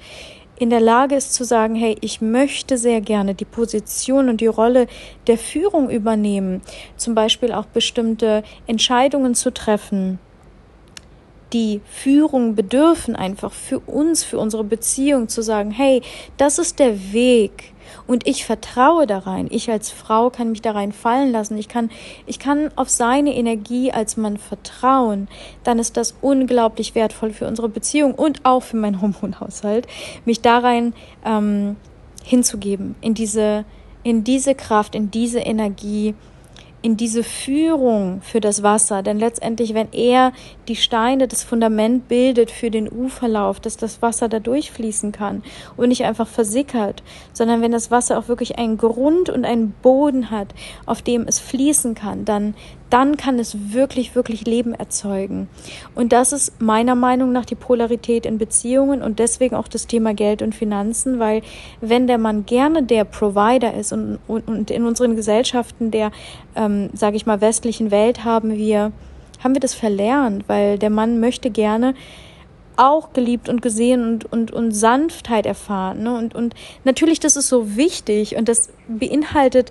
in der Lage ist zu sagen, hey, ich möchte sehr gerne die Position und die Rolle der Führung übernehmen, zum Beispiel auch bestimmte Entscheidungen zu treffen, die Führung bedürfen, einfach für uns, für unsere Beziehung zu sagen, hey, das ist der Weg, und ich vertraue da rein. Ich als Frau kann mich da rein fallen lassen. Ich kann, ich kann auf seine Energie als Mann vertrauen. Dann ist das unglaublich wertvoll für unsere Beziehung und auch für meinen Hormonhaushalt, mich da rein ähm, hinzugeben, in diese, in diese Kraft, in diese Energie, in diese Führung für das Wasser. Denn letztendlich, wenn er die Steine, das Fundament bildet für den Uferlauf, dass das Wasser da durchfließen kann und nicht einfach versickert, sondern wenn das Wasser auch wirklich einen Grund und einen Boden hat, auf dem es fließen kann, dann, dann kann es wirklich, wirklich Leben erzeugen. Und das ist meiner Meinung nach die Polarität in Beziehungen und deswegen auch das Thema Geld und Finanzen, weil wenn der Mann gerne der Provider ist und, und, und in unseren Gesellschaften der, ähm, sage ich mal, westlichen Welt haben wir, haben wir das verlernt, weil der Mann möchte gerne auch geliebt und gesehen und, und, und Sanftheit erfahren. Ne? Und, und natürlich, das ist so wichtig und das beinhaltet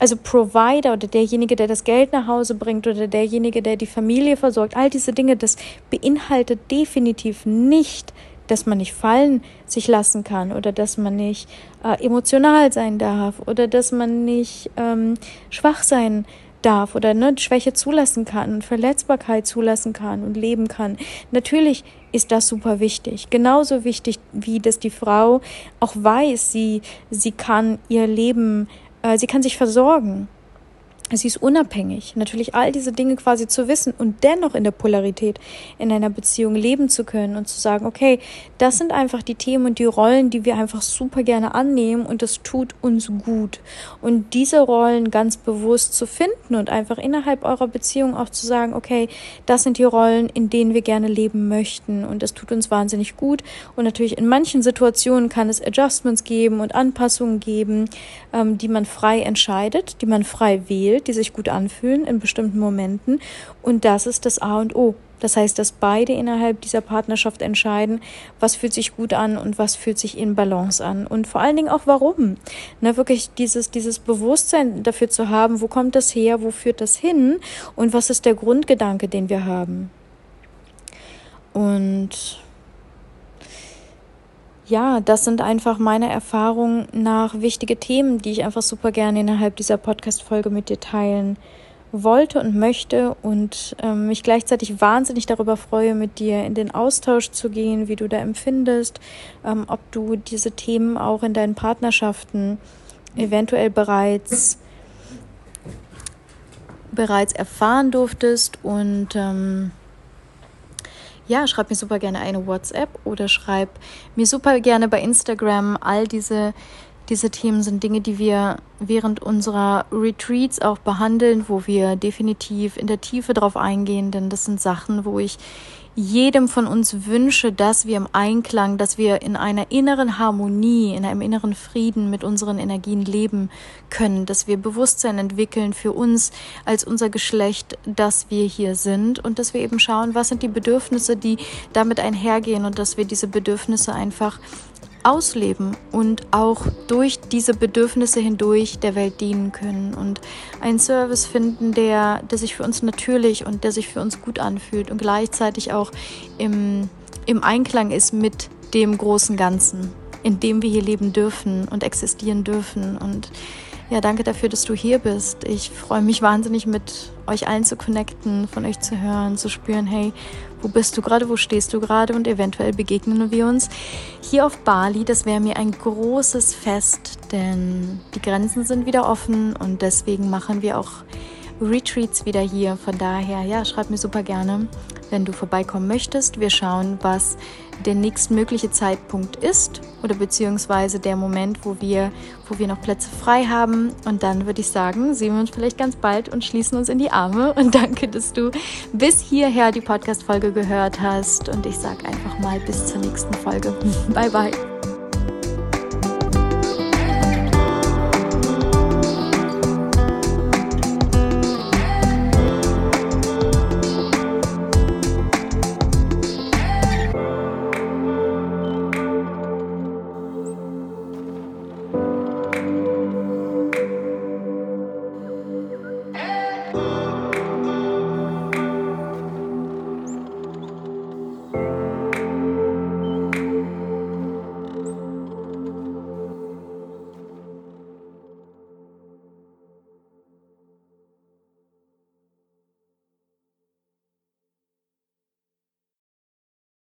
also Provider oder derjenige, der das Geld nach Hause bringt oder derjenige, der die Familie versorgt, all diese Dinge, das beinhaltet definitiv nicht, dass man nicht fallen sich lassen kann oder dass man nicht äh, emotional sein darf oder dass man nicht ähm, schwach sein darf oder ne, Schwäche zulassen kann und Verletzbarkeit zulassen kann und leben kann. Natürlich ist das super wichtig. Genauso wichtig, wie dass die Frau auch weiß, sie, sie kann ihr Leben äh, sie kann sich versorgen. Sie ist unabhängig. Natürlich all diese Dinge quasi zu wissen und dennoch in der Polarität in einer Beziehung leben zu können und zu sagen, okay, das sind einfach die Themen und die Rollen, die wir einfach super gerne annehmen und das tut uns gut. Und diese Rollen ganz bewusst zu finden und einfach innerhalb eurer Beziehung auch zu sagen, okay, das sind die Rollen, in denen wir gerne leben möchten und das tut uns wahnsinnig gut. Und natürlich in manchen Situationen kann es Adjustments geben und Anpassungen geben, ähm, die man frei entscheidet, die man frei wählt die sich gut anfühlen in bestimmten Momenten. Und das ist das A und O. Das heißt, dass beide innerhalb dieser Partnerschaft entscheiden, was fühlt sich gut an und was fühlt sich in Balance an. Und vor allen Dingen auch warum. Ne, wirklich dieses, dieses Bewusstsein dafür zu haben, wo kommt das her, wo führt das hin und was ist der Grundgedanke, den wir haben. Und ja, das sind einfach meine Erfahrungen nach wichtige Themen, die ich einfach super gerne innerhalb dieser Podcast-Folge mit dir teilen wollte und möchte und ähm, mich gleichzeitig wahnsinnig darüber freue, mit dir in den Austausch zu gehen, wie du da empfindest, ähm, ob du diese Themen auch in deinen Partnerschaften eventuell bereits bereits erfahren durftest und ähm, ja, schreib mir super gerne eine WhatsApp oder schreib mir super gerne bei Instagram. All diese, diese Themen sind Dinge, die wir während unserer Retreats auch behandeln, wo wir definitiv in der Tiefe drauf eingehen, denn das sind Sachen, wo ich jedem von uns wünsche, dass wir im Einklang, dass wir in einer inneren Harmonie, in einem inneren Frieden mit unseren Energien leben können, dass wir Bewusstsein entwickeln für uns als unser Geschlecht, dass wir hier sind und dass wir eben schauen, was sind die Bedürfnisse, die damit einhergehen und dass wir diese Bedürfnisse einfach ausleben und auch durch diese Bedürfnisse hindurch der Welt dienen können und einen Service finden, der, der sich für uns natürlich und der sich für uns gut anfühlt und gleichzeitig auch im, im Einklang ist mit dem großen Ganzen, in dem wir hier leben dürfen und existieren dürfen und ja, danke dafür, dass du hier bist. Ich freue mich wahnsinnig mit euch allen zu connecten, von euch zu hören, zu spüren, hey, wo bist du gerade, wo stehst du gerade und eventuell begegnen wir uns hier auf Bali. Das wäre mir ein großes Fest, denn die Grenzen sind wieder offen und deswegen machen wir auch Retreats wieder hier. Von daher, ja, schreib mir super gerne, wenn du vorbeikommen möchtest. Wir schauen, was der nächstmögliche Zeitpunkt ist oder beziehungsweise der Moment, wo wir, wo wir noch Plätze frei haben. Und dann würde ich sagen, sehen wir uns vielleicht ganz bald und schließen uns in die Arme. Und danke, dass du bis hierher die Podcast-Folge gehört hast. Und ich sage einfach mal bis zur nächsten Folge. Bye, bye.